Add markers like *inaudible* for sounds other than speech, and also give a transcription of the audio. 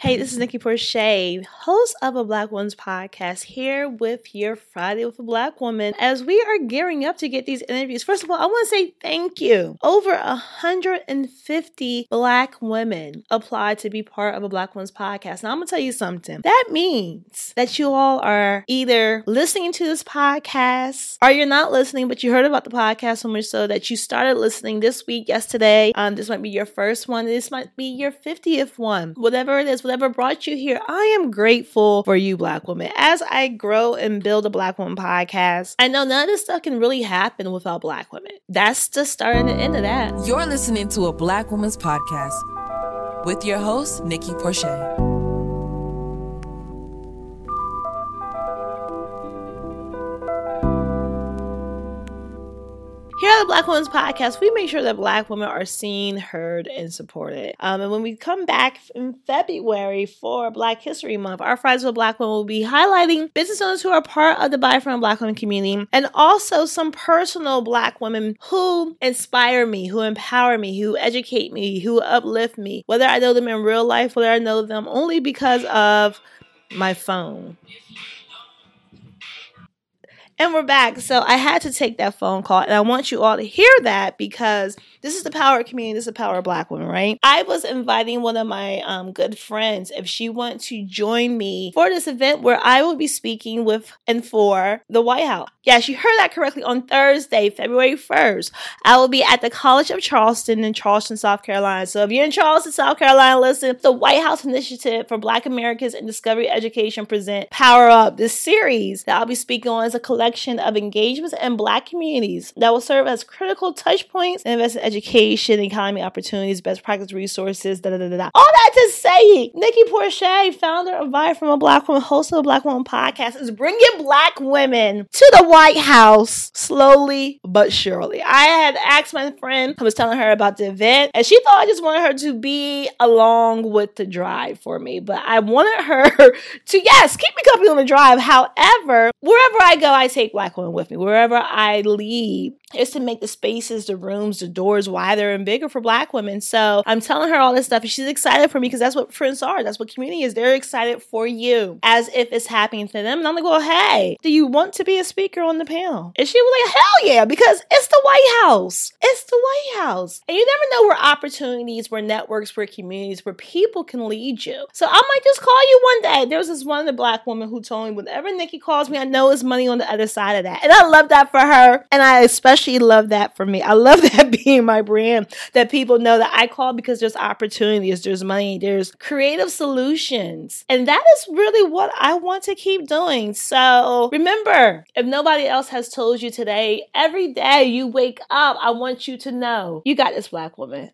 Hey, this is Nikki Porcher, host of a Black Woman's Podcast, here with your Friday with a Black Woman. As we are gearing up to get these interviews, first of all, I want to say thank you. Over 150 Black women applied to be part of a Black Woman's Podcast. Now, I'm going to tell you something. That means that you all are either listening to this podcast or you're not listening, but you heard about the podcast so much so that you started listening this week, yesterday. Um, this might be your first one. This might be your 50th one. Whatever it is, whatever brought you here. I am grateful for you, Black women. As I grow and build a Black Woman podcast, I know none of this stuff can really happen without Black women. That's the start and the end of that. You're listening to a Black Woman's Podcast with your host, Nikki Porcher. Black Women's Podcast, we make sure that Black women are seen, heard, and supported. Um, and when we come back in February for Black History Month, our Fridays with Black Women will be highlighting business owners who are part of the Buy From Black Women community and also some personal Black women who inspire me, who empower me, who educate me, who uplift me, whether I know them in real life, whether I know them only because of my phone. And we're back. So I had to take that phone call, and I want you all to hear that because this is the power of community. This is the power of Black women, right? I was inviting one of my um, good friends if she wanted to join me for this event where I will be speaking with and for the White House. Yes, you heard that correctly. On Thursday, February 1st, I will be at the College of Charleston in Charleston, South Carolina. So if you're in Charleston, South Carolina, listen, the White House Initiative for Black Americans in Discovery Education present Power Up. This series that I'll be speaking on is a collection of engagements and Black communities that will serve as critical touch points and invest in education, economy opportunities, best practice resources, da da da da. All that to say, Nikki Porcher, founder of Buy From a Black Woman, host of the Black Woman podcast, is bringing Black women to the White House slowly but surely. I had asked my friend, I was telling her about the event, and she thought I just wanted her to be along with the drive for me, but I wanted her *laughs* to, yes, keep me company on the drive. However, wherever I go, I take black women with me. Wherever I lead is to make the spaces, the rooms, the doors wider and bigger for black women. So I'm telling her all this stuff and she's excited for me because that's what friends are. That's what community is. They're excited for you as if it's happening to them. And I'm like, well, hey, do you want to be a speaker on the panel? And she was like, hell yeah, because it's the White House. It's the White House. And you never know where opportunities, where networks, where communities, where people can lead you. So I might just call you one day. There was this one the black woman who told me, whenever Nikki calls me, I know it's money on the other side of that. And I love that for her. And I especially love that for me. I love *laughs* that being my brand, that people know that I call because there's opportunities, there's money, there's creative solutions. And that is really what I want to keep doing. So remember, if nobody else has told you today, every day you wake up, I want you to know you got this black woman.